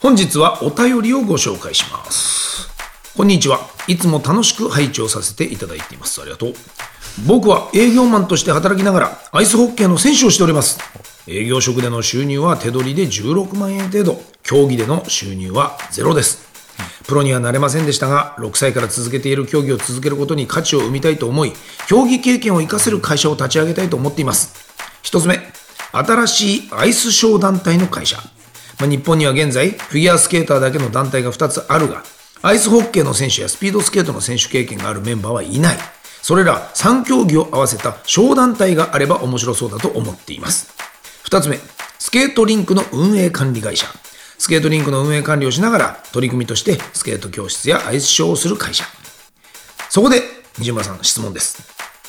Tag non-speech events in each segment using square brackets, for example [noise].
本日はお便りをご紹介します。こんにちは。いつも楽しく拝聴させていただいています。ありがとう。僕は営業マンとして働きながらアイスホッケーの選手をしております。営業職での収入は手取りで16万円程度。競技での収入はゼロです。プロにはなれませんでしたが6歳から続けている競技を続けることに価値を生みたいと思い競技経験を生かせる会社を立ち上げたいと思っています。一つ目新しいアイスショー団体の会社。まあ、日本には現在、フィギュアスケーターだけの団体が2つあるが、アイスホッケーの選手やスピードスケートの選手経験があるメンバーはいない。それら3競技を合わせた小団体があれば面白そうだと思っています。2つ目、スケートリンクの運営管理会社。スケートリンクの運営管理をしながら取り組みとしてスケート教室やアイスショーをする会社。そこで、西村さんの質問です。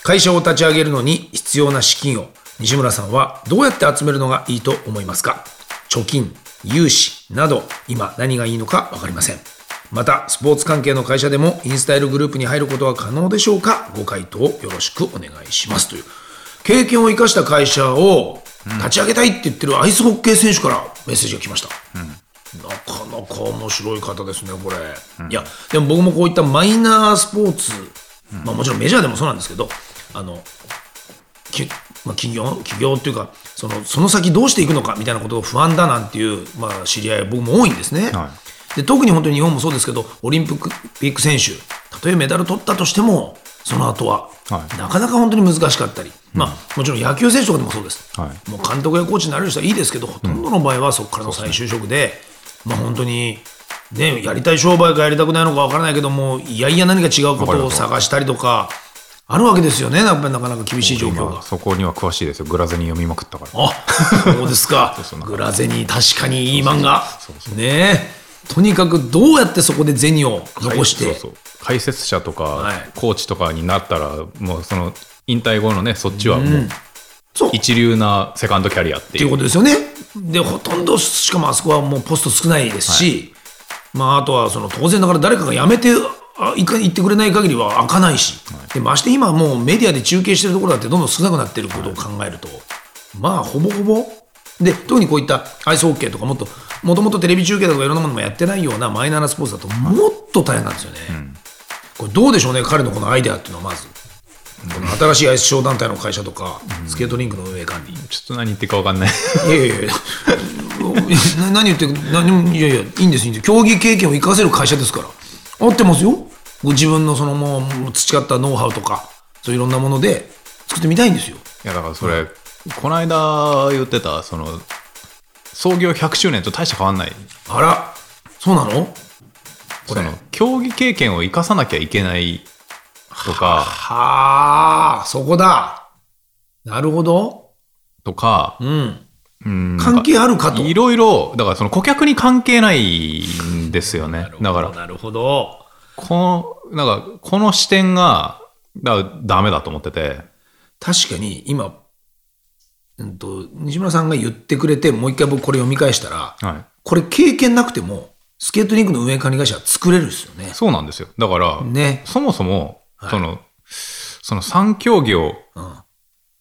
会社を立ち上げるのに必要な資金を西村さんはどうやって集めるのがいいと思いますか？貯金、融資など今何がいいのか分かりません。またスポーツ関係の会社でもインスタイルグループに入ることは可能でしょうか。ご回答よろしくお願いします。という経験を生かした会社を立ち上げたいって言ってるアイスホッケー選手からメッセージが来ました、うん、なかなか面白い方ですねこれ、うん、いやでも僕もこういったマイナースポーツ、まあ、もちろんメジャーでもそうなんですけどあのまあ、企業企業っていうかそのその先どうしていくのかみたいなことを不安だなんていう、まあ、知り合い僕も多いんですね、はい、で特に本当に日本もそうですけどオリンピック選手たとえメダル取ったとしてもその後は、はい、なかなか本当に難しかったり、まあ、もちろん野球選手とかでもそうです、はい、もう監督やコーチになれる人はいいですけどほとんどの場合はそこからの再就職で、まあ、本当にね、やりたい商売かやりたくないのか分からないけどもいやいや何か違うことを探したりとかあるわけですよね、やっぱりなかなか厳しい状況が。そこには詳しいですよ、グラゼニー読みまくったから。あそうですか、[laughs] グラゼニー、確かにいい漫画。ねとにかくどうやってそこで銭を残して。そうそう解説者とか、はい、コーチとかになったら、もうその引退後のね、そっちはもう、一流なセカンドキャリアっていう。いうことですよね。で、ほとんど、しかもあそこはもうポスト少ないですし、はい、まあ、あとはその当然ながら誰かが辞めてあ行ってくれない限りは開かないし、でまして今もうメディアで中継してるところだってどんどん少なくなってることを考えると、まあほぼほぼで特にこういったアイスホッケーとかもっともともとテレビ中継とかいろんなものもやってないようなマイナーなスポーツだともっと大変なんですよね、うん、これどうでしょうね彼のこのアイデアっていうのはまず。この新しいアイスショー団体の会社とか、スケートリンクの運営管理。ちょっと何言ってるか分かんない。いやいやいや、[laughs] 何言ってる何も、いやいや、いいんです、いいんです。競技経験を生かせる会社ですから。合ってますよ。ご自分のそのもう培ったノウハウとかそういろんなもので作ってみたいんですよ。いやだからそれ、うん、この間言ってたその創業100周年と大して変わんない。あらそうなの？その競技経験を生かさなきゃいけないとか。はあそこだ。なるほど。とか、うん、うん関係あるかと。いろいろだからその顧客に関係ないんですよね。だからなるほど。この、なんか、この視点が、だダメだと思ってて。確かに、今、うんと、西村さんが言ってくれて、もう一回僕これ読み返したら、はい、これ経験なくても、スケートリンクの運営管理会社は作れるんですよね。そうなんですよ。だから、ね、そもそも、はい、その、その3競技を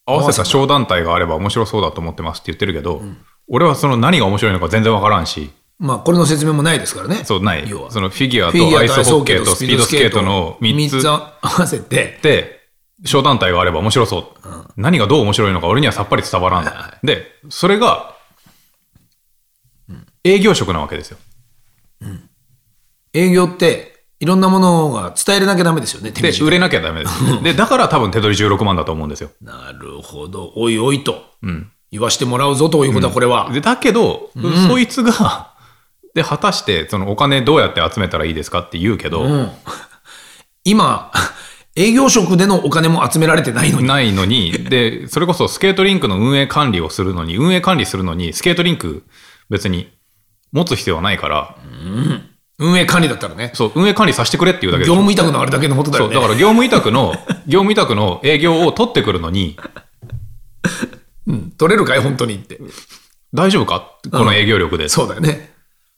合わせた小団体があれば面白そうだと思ってますって言ってるけど、うん、俺はその何が面白いのか全然わからんし、まあ、これの説明もないですからね。そう、ない。要はそのフィギュアとアイスホッケーとスピードスケートの3つ。つ合わせて。で、小団体があれば面白そう。うん、何がどう面白いのか俺にはさっぱり伝わらん。い、で、それが、営業職なわけですよ。うん。営業って、いろんなものが伝えれなきゃダメですよね、で、売れなきゃダメです。で、だから多分手取り16万だと思うんですよ。なるほど。おいおいと。うん。言わしてもらうぞということは、これは。うん、で、だけど、うん、そいつが [laughs] で、果たして、そのお金どうやって集めたらいいですかって言うけど、うん、今、営業職でのお金も集められてないのに。ないのに、で、それこそスケートリンクの運営管理をするのに、運営管理するのに、スケートリンク別に持つ必要はないから、うん、運営管理だったらね。そう、運営管理させてくれっていうだけで業務委託のあれだけのことだよね。そう、だから業務委託の、[laughs] 業務委託の営業を取ってくるのに、[laughs] うん、取れるかい、本当にって。大丈夫か？この営業力で、うん、そうだよね。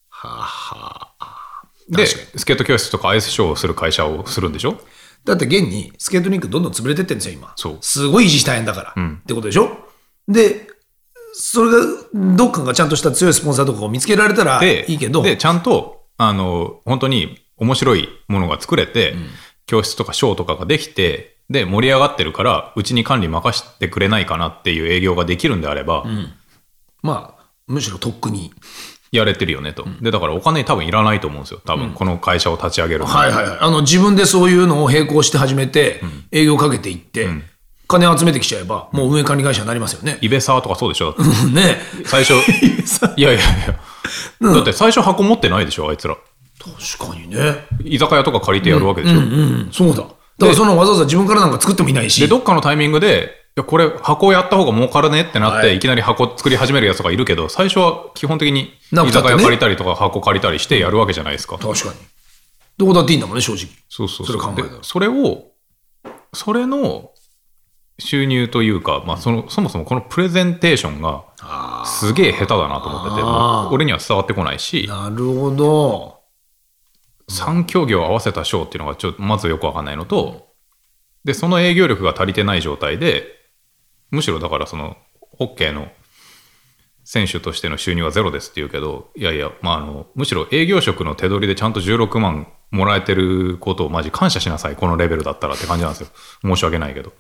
はあ、はあ。で、スケート教室とかアイスショーをする会社をするんでしょ？だって現にスケートリンクどんどん潰れてってんですよ、今。そう。すごい維持大変だから。うん、ってことでしょ？で、それが、どっかがちゃんとした強いスポンサーとかを見つけられたらいいけど。で、ちゃんと、あの、本当に面白いものが作れて、うん、教室とかショーとかができて、で、盛り上がってるから、うちに管理任せてくれないかなっていう営業ができるんであれば、うん、まあ、むしろとっくに。やれてるよねと、うん。で、だからお金多分いらないと思うんですよ。多分、この会社を立ち上げる、はいはいはい。あの、自分でそういうのを並行して始めて、営業かけていって、金を集めてきちゃえば、もう運営管理会社になりますよね。イベサーとかそうでしょね最初。いやいやいや。だって最初箱持ってないでしょ、あいつら。確かにね。居酒屋とか借りてやるわけでしょ。うん、うん、うん、そうだ。だからそのわざわざ自分からなんか作ってもいないし。で、どっかのタイミングで、や、これ箱をやった方が儲かるねってなって、はい、いきなり箱作り始めるやつがいるけど、最初は基本的に居酒屋借りたりとか箱借りたりしてやるわけじゃないですか。確かに。どこだっていいんだもんね、正直。そうそうそれ考えそれを、それの収入というか、まあ、そのそもそもこのプレゼンテーションがすげえ下手だなと思ってて、俺には伝わってこないし。なるほど。3競技を合わせたショーっていうのがちょっとまずよくわかんないのと、で、その営業力が足りてない状態で、むしろだからその、ホッケーの選手としての収入はゼロですって言うけど、いやいや、まあ、あの、むしろ営業職の手取りでちゃんと16万もらえてることをマジ感謝しなさい、このレベルだったらって感じなんですよ。申し訳ないけど。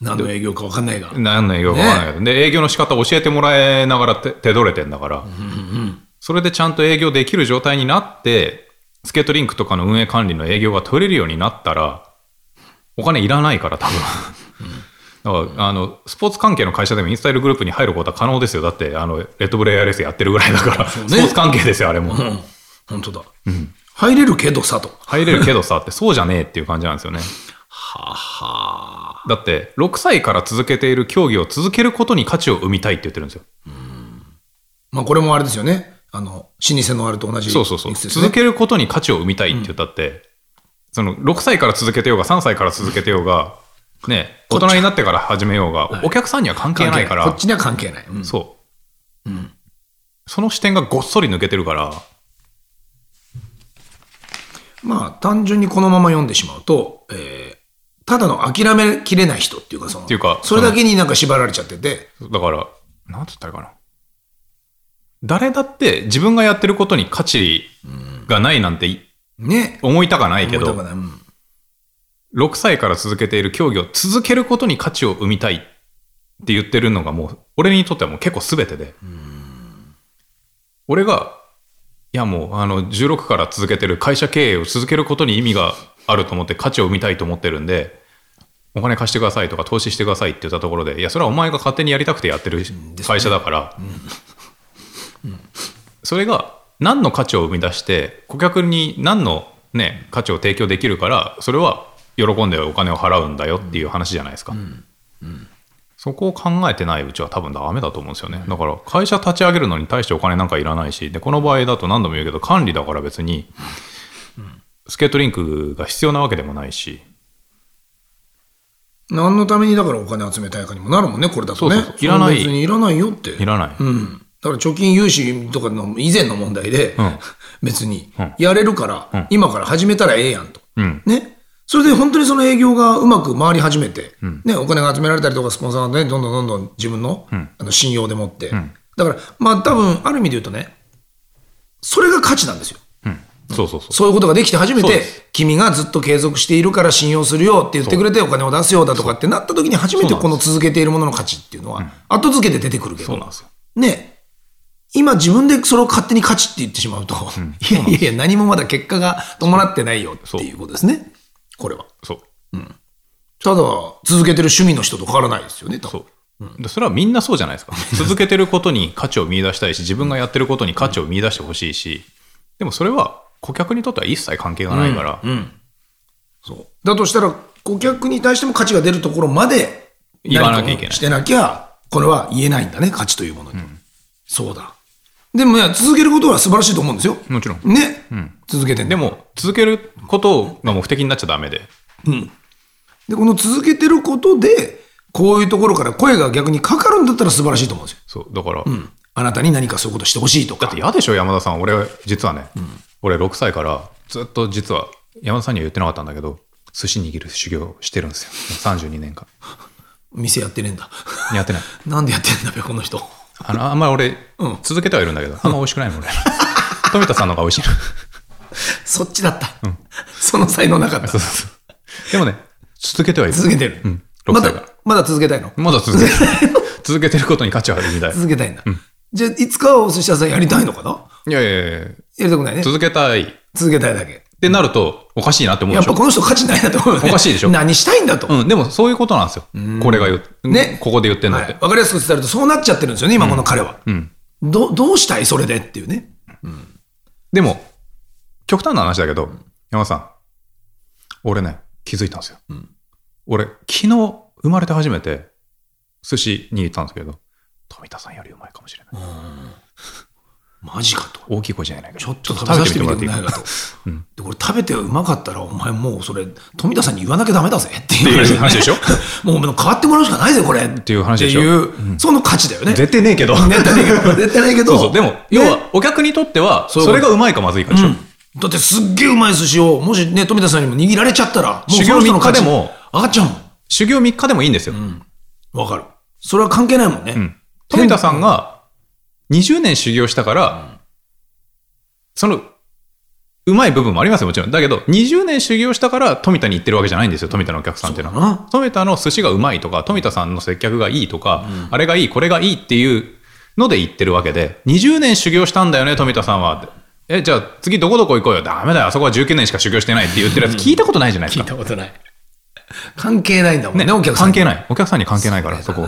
何の営業か分かんないが。何の営業か分かんないけど。ね、で、営業の仕方教えてもらえながら手手取れてんだから、うんうん、それでちゃんと営業できる状態になって、スケートリンクとかの運営管理の営業が取れるようになったら、お金いらないから、多分。うんだからあのスポーツ関係の会社でもインスタイルグループに入ることは可能ですよ。だって、あのレッドブレイヤーレースやってるぐらいだから、ね、スポーツ関係ですよ、あれも。うん、本当だ、うん。入れるけどさと。入れるけどさって、そうじゃねえっていう感じなんですよね。ははだって、6歳から続けている競技を続けることに価値を生みたいって言ってるんですよ。まあ、これもあれですよね。あの、老舗のあれと同じ、ね、そうそうそう。続けることに価値を生みたいって言ったって、うん、その、6歳から続けてようが、3歳から続けてようが、ね、大人になってから始めようが、お客さんには関係ないから。こっちには関係ない。うん、そう。うん。その視点がごっそり抜けてるから。まあ、単純にこのまま読んでしまうと、えー、ただの諦めきれない人っていうか、その、っていうか、それだけになんか縛られちゃってて。だから、なんつったらいいかな。誰だって自分がやってることに価値がないなんて、ね、思いたかないけど、うん、6歳から続けている競技を続けることに価値を生みたいって言ってるのがもう、俺にとってはもう結構全てで。俺が、いやもう、あの、16から続けてる会社経営を続けることに意味があると思って価値を生みたいと思ってるんで、お金貸してくださいとか投資してくださいって言ったところで、いや、それはお前が勝手にやりたくてやってる会社だから、それが何の価値を生み出して、顧客に何のね、価値を提供できるから、それは喜んでお金を払うんだよっていう話じゃないですか。うん。うん、そこを考えてないうちは多分ダメだと思うんですよね。だから会社立ち上げるのに対してお金なんかいらないし、で、この場合だと何度も言うけど管理だから別に、スケートリンクが必要なわけでもないし。何のためにだからお金集めたいかにもなるもんね、これだとね。そうそういらない。別にいらないよって。いらない。うん。だから貯金融資とかの以前の問題で、うん、[laughs] 別にやれるから、うん、今から始めたらええやんと。うん、ね。それで本当にその営業がうまく回り始めて、うん、ね、お金が集められたりとか、スポンサーがね、どんどんどんどん自分の,、あの信用でもって、だから、まあ多分、ある意味で言うとね、それが価値なんですよ。そうそうそう。そういうことができて初めて、君がずっと継続しているから信用するよって言ってくれてお金を出すようだとかってなった時に初めてこの続けているものの価値っていうのは後付けで出てくるけど、そうなん。ね、今自分でそれを勝手に価値って言ってしまうと、うん、いやいやいや、何もまだ結果が伴ってないよっていうことですね。これは。そう。うん。ただ、続けてる趣味の人と変わらないですよね、そう。うん、それはみんなそうじゃないですか。続けてることに価値を見出したいし、自分がやってることに価値を見出してほしいし、でもそれは顧客にとっては一切関係がないから。うん、うん、そう。だとしたら、顧客に対しても価値が出るところまで、言わなきゃいけない。してなきゃ、これは言えないんだね、価値というものに。うん、そうだ。でもいや、続けることは素晴らしいと思うんですよ。もちろん。ね。続けてんだでも、続けることが目的になっちゃダメで。で、この続けてることで、こういうところから声が逆にかかるんだったら素晴らしいと思うんですよ。そう。だから、あなたに何かそういうことしてほしいとかだって。嫌でしょ、山田さん。俺、実はね、俺6歳からずっと実は、山田さんには言ってなかったんだけど、寿司握る修行をしてるんですよ。もう32年間。[laughs] 店やってねえんだ。やってない。[laughs] なんでやってんだべ、この人。あの、あんまり俺、うん続けてはいるんだけど、[laughs] あんま美味しくないの俺。富田さんの方が美味しいの。[laughs] そっちだった。その才能なかったそう。そうそう。でもね、続けてはいる。続けてる。うん。ま6歳からだ。、まだ続けたいの？まだ続けてる。[laughs] 続けてることに価値はあるみたい。続けたいんだ。じゃあ、いつかはお寿司屋さんやりたいのかな？いやいやいややりたくないね。続けたい。っ続けたいだけ。てなると、おかしいなって思うでしょ？やっぱこの人価値ないなと思うよね。おかしいでしょ？何したいんだと。うん、でもそういうことなんですよ。これが言う。ねここで言ってんのってはい。。わかりやすく伝えるとそうなっちゃってるんですよね、今この彼は。うん。どどうしたいそれでっていうね。でも、極端な話だけど、山田さん、俺ね、気づいたんですよ。俺、昨日生まれて初めて、寿司に行ったんですけど、富田さんよりうまいかもしれない。マジかと。大きい声じゃないけど。ちょっと食べさせてみてくれないかと。うんで、これ食べてうまかったら、お前もうそれ、富田さんに言わなきゃダメだぜってっていう話でしょ？[laughs] もう変わってもらうしかないぜ、これ。っていう話でしょ？いう、その価値だよね。絶対ねえけど。絶対ないけど。絶対ないけど。そうそう。でも、要ねは、お客にとっては、それがうまいかまずいかでしょ？だってすっげえうまい寿司を、もしね、富田さんにも握られちゃったら、もう修行その人の価値3日でも上がっちゃうもん。修行3日でもいいんですよ。わかる。それは関係ないもんね。うん富田さんが20年修行したから、その、うまい部分もありますよ、もちろん。だけど、20年修行したから富田に行ってるわけじゃないんですよ、富田のお客さんっていうのは。富田の寿司がうまいとか、富田さんの接客がいいとか、あれがいい、これがいいっていうので行ってるわけで、20年修行したんだよね、富田さんは。え、じゃあ次どこどこ行こうよ。ダメだよ、あそこは19年しか修行してないって言ってるやつ聞いたことないじゃないですか。聞いたことない。関係ないんだもんね、ね、お客さんに。関係ない。お客さんに関係ないから、そこ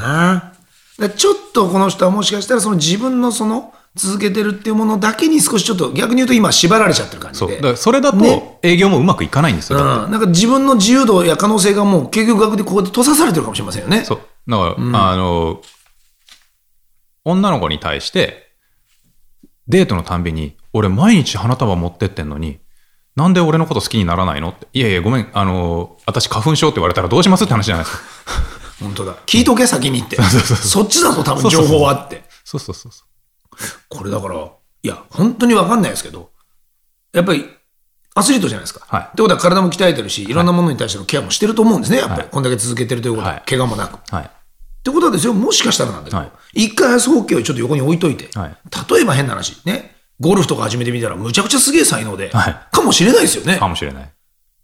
だちょっとこの人はもしかしたらその自分のその続けてるっていうものだけに少しちょっと逆に言うと今縛られちゃってる感じそう。で。だからそれだねと営業もうまくいかないんですよ。だってうん、なんか自分の自由度や可能性がもう結局学でここで閉ざされてるかもしれませんよね。そう。だから、あの、女の子に対して、デートのたんびに、俺毎日花束持ってってんのに、なんで俺のこと好きにならないのって。いやいや、ごめん、あの、私花粉症って言われたらどうしますって話じゃないですか。本当だ。聞いとけ先にって。[laughs] そっちだと多分情報はあって。そうそうそうそこれだから、いや、本当にわかんないですけど、やっぱりアスリートじゃないですか。はいってことは体も鍛えてるし、いろんなものに対してのケアもしてると思うんですね、やっぱり。はいこんだけ続けてるということは、はい怪我もなく。っう。はい。てことはですよ、もしかしたらなんだけど、はい一回アイスホッケーをちょっと横に置いといて、はい例えば変な話、ね、ゴルフとか始めてみたら、むちゃくちゃすげえ才能で、はいかもしれないですよね。かもしれない。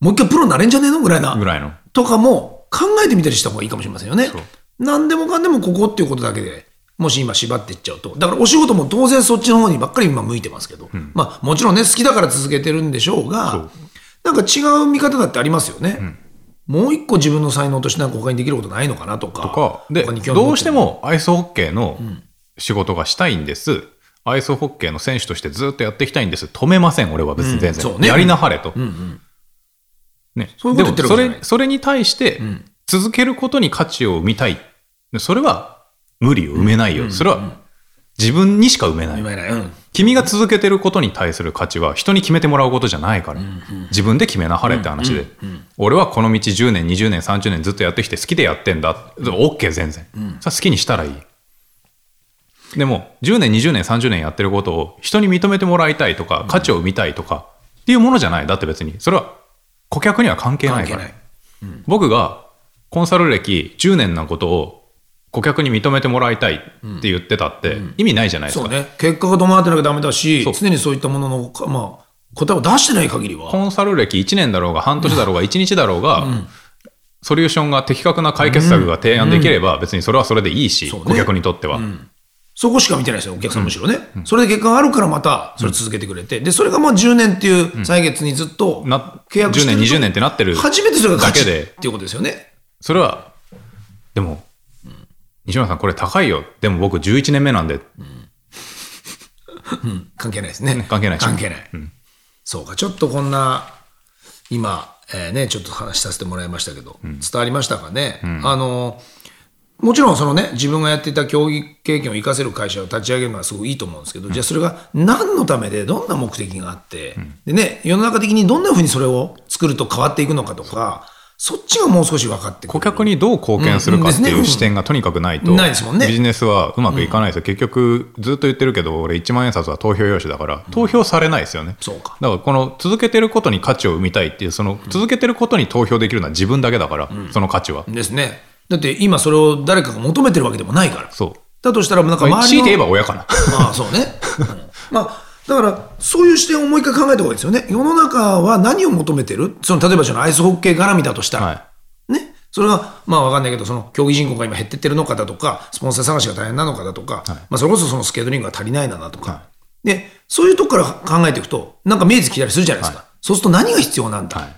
もう一回プロになれんじゃねえのぐらいな。ぐらいの。とかも考えてみたりした方がいいかもしれませんよね。何でもかんでもここっていうことだけで、もし今縛っていっちゃうと。だからお仕事も当然そっちの方にばっかり今向いてますけど。まあもちろんね、好きだから続けてるんでしょうそがう、なんか違う見方だってありますよね。もう一個自分の才能としてなんか他にできることないのかなとか。とか、で、どうしてもアイスホッケーの仕事がしたいんです。アイスホッケーの選手としてずっとやっていきたいんです。止めません、俺は別に全然。うんねやりなはれと。ね、そういうこと言ってるわけじゃない。でもそれ、それに対して、続けることに価値を生みたい。でそれは無理を埋めないよ。それは自分にしか埋めない。今やない。うん。君が続けてることに対する価値は人に決めてもらうことじゃないから、自分で決めなはれって話で、俺はこの道10年20年30年ずっとやってきて好きでやってんだ。OK 全然、さあ好きにしたらいい。でも10年20年30年やってることを人に認めてもらいたいとか価値を生みたいとかっていうものじゃない。だって別に。それは顧客には関係ないから。僕がコンサル歴10年なことを顧客に認めてもらいたいって言ってたって意味ないじゃないですか、そうね。結果が伴ってなきゃダメだし常にそういったものの、かまあ、答えを出してない限りは。コンサル歴1年だろうが半年だろうが1日だろうが、ソリューションが的確な解決策が提案できれば別にそれはそれでいいし、顧客にとっては。そこしか見てないですよ、お客さんむしろね。それで結果があるからまた、それ続けてくれて。で、それがまあ10年っていう歳月にずっとな10契約してると年20年ってなってる初めてそれが価値だけでっていうことですよね。それはでも西村さんこれ高いよでも僕11年目なんで [laughs] 関係ないですね。関係ない関係ない。そうか、ちょっとこんな、今、えーね、ちょっと話させてもらいましたけど、伝わりましたかね。あの、もちろんそのね自分がやっていた競技経験を生かせる会社を立ち上げるのはすごくいいと思うんですけど、じゃあそれが何のためでどんな目的があって、でね世の中的にどんなふうにそれを作ると変わっていくのかとかそっちがもう少し分かって顧客にどう貢献するかっていう視点がとにかくないと、ないですもんね。ビジネスはうまくいかないですよ。結局、ずっと言ってるけど、俺1万円札は投票用紙だから、投票されないですよね。そうか。だから、この続けてることに価値を生みたいっていう、その続けてることに投票できるのは自分だけだから、その価値は。ですね。だって今それを誰かが求めてるわけでもないから。そう。だとしたら、なんか周りの。強いて言えば親かな。[laughs] まあ、そうね。まあだから、そういう視点をもう一回考えた方がいいですよね。世の中は何を求めてる？その、例えばそのアイスホッケー絡みだとしたら、はい、それが、まあわかんないけど、その競技人口が今減ってってるのかだとか、スポンサー探しが大変なのかだとか、はい、まあそれこそそのスケートリングが足りないなとか、はい、で、そういうとこから考えていくと、なんか見えてきたりするじゃないですか。はい、そうすると何が必要なんだ？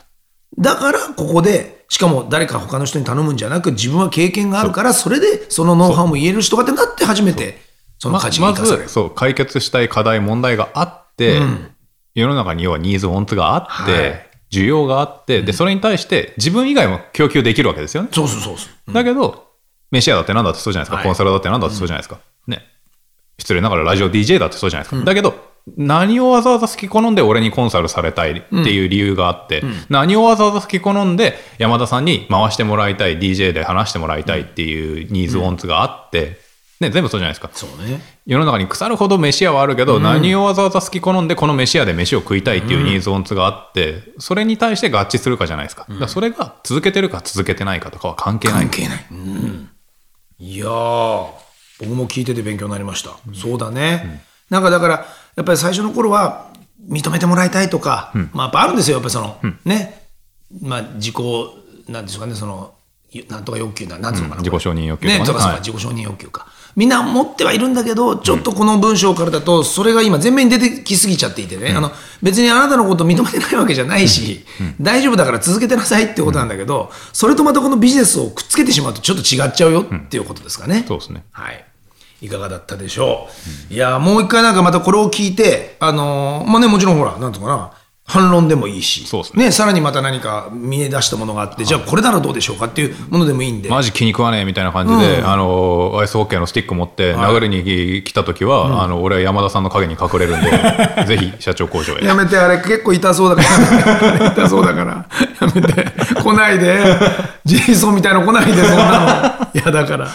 だから、ここで、しかも誰か他の人に頼むんじゃなく、自分は経験があるから、それでそのノウハウも言える人がってなって初めて、その価値が生かされる。そう、解決したい課題、問題があって、うん、世の中に要はニーズ、オンツがあって、需要があって、で、それに対して自分以外も供給できるわけですよ。ね。そうそうそう。う、ん、だけど、メシアだって何だってそうじゃないですか、はい、コンサルだって何だってそうじゃないですか。ね。失礼ながらラジオ DJ だってそうじゃないですか。うん、だけど、何をわざわざ好き好んで俺にコンサルされたいっていう理由があって、うん、何をわざわざ好き好んで山田さんに回してもらいたい、DJ で話してもらいたいっていうニーズ、オンツがあって、ね、全部そうじゃないですか。そうね。世の中に腐るほど飯屋はあるけど、うん、何をわざわざ好き好んでこの飯屋で飯を食いたいっていうニーズオンツがあって、それに対して合致するかじゃないですか。うん、かそれが続けてるか続けてないかとかは関係ない。関係ない。うん、いやー、僕も聞いてて勉強になりました。そうだね。なんかだから、やっぱり最初の頃は認めてもらいたいとか、まあやっぱあるんですよ、やっぱりその、ね、まあ自己、なんでしょうかね、その、なんとか欲求な、なんつうのかな、自己承認欲求ね、とか、はい、自己承認欲求か。みんな持ってはいるんだけど、ちょっとこの文章からだと、それが今、前面に出てきすぎちゃっていてね、うん、あの別にあなたのことを認めてないわけじゃないし、うん。うん、大丈夫だから続けてなさいってことなんだけど、それとまたこのビジネスをくっつけてしまうと、ちょっと違っちゃうよっていうことですかね。そうですね。はい。いかがだったでしょう。いやもう一回なんかまたこれを聞いて、あのー、まあね、もちろんほら、なんとかな、反論でもいいし、そうですねね、さらにまた何か見え出したものがあって、じゃあこれならどうでしょうかっていうものでもいいんで。マジ気に食わねえみたいな感じで、うん、あの、アイスホッケーのスティック持って流れに来た時は、はい、あの、俺は山田さんの影に隠れるんで、[laughs] ぜひ社長工場へ。やめて、あれ結構痛そうだから。痛そうだから。やめて。来ないで。ジェイソンみたいなの来ないで、そんなの。いや、だから。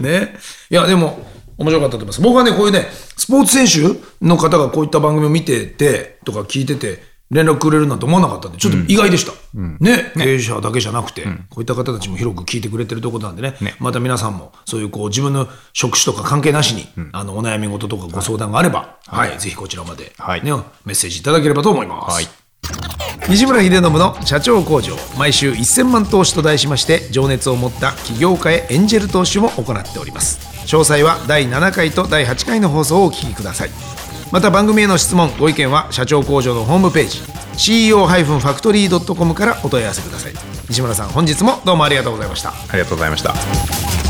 ね。いや、でも、面白かったと思います。僕はね、こういうね、スポーツ選手の方がこういった番組を見てて、とか聞いてて、連絡くれるなんて思わなかったんで、ちょっと意外でした。うん、ね、経営者だけじゃなくて、うん、こういった方たちも広く聞いてくれてるところなんでね、ね。また皆さんも、そういうこう自分の職種とか関係なしに、うん、あのお悩み事とかご相談があれば、はい、はい、ぜひこちらまで、はい。ね、メッセージいただければと思います。はい。西村秀信の社長工場毎週1000万投資と題しまして情熱を持った起業家へエンジェル投資も行っております詳細は第7回と第8回の放送をお聞きください。また番組への質問ご意見は社長工場のホームページ CEO-factory.com からお問い合わせください。西村さん本日もどうもありがとうございました。ありがとうございました。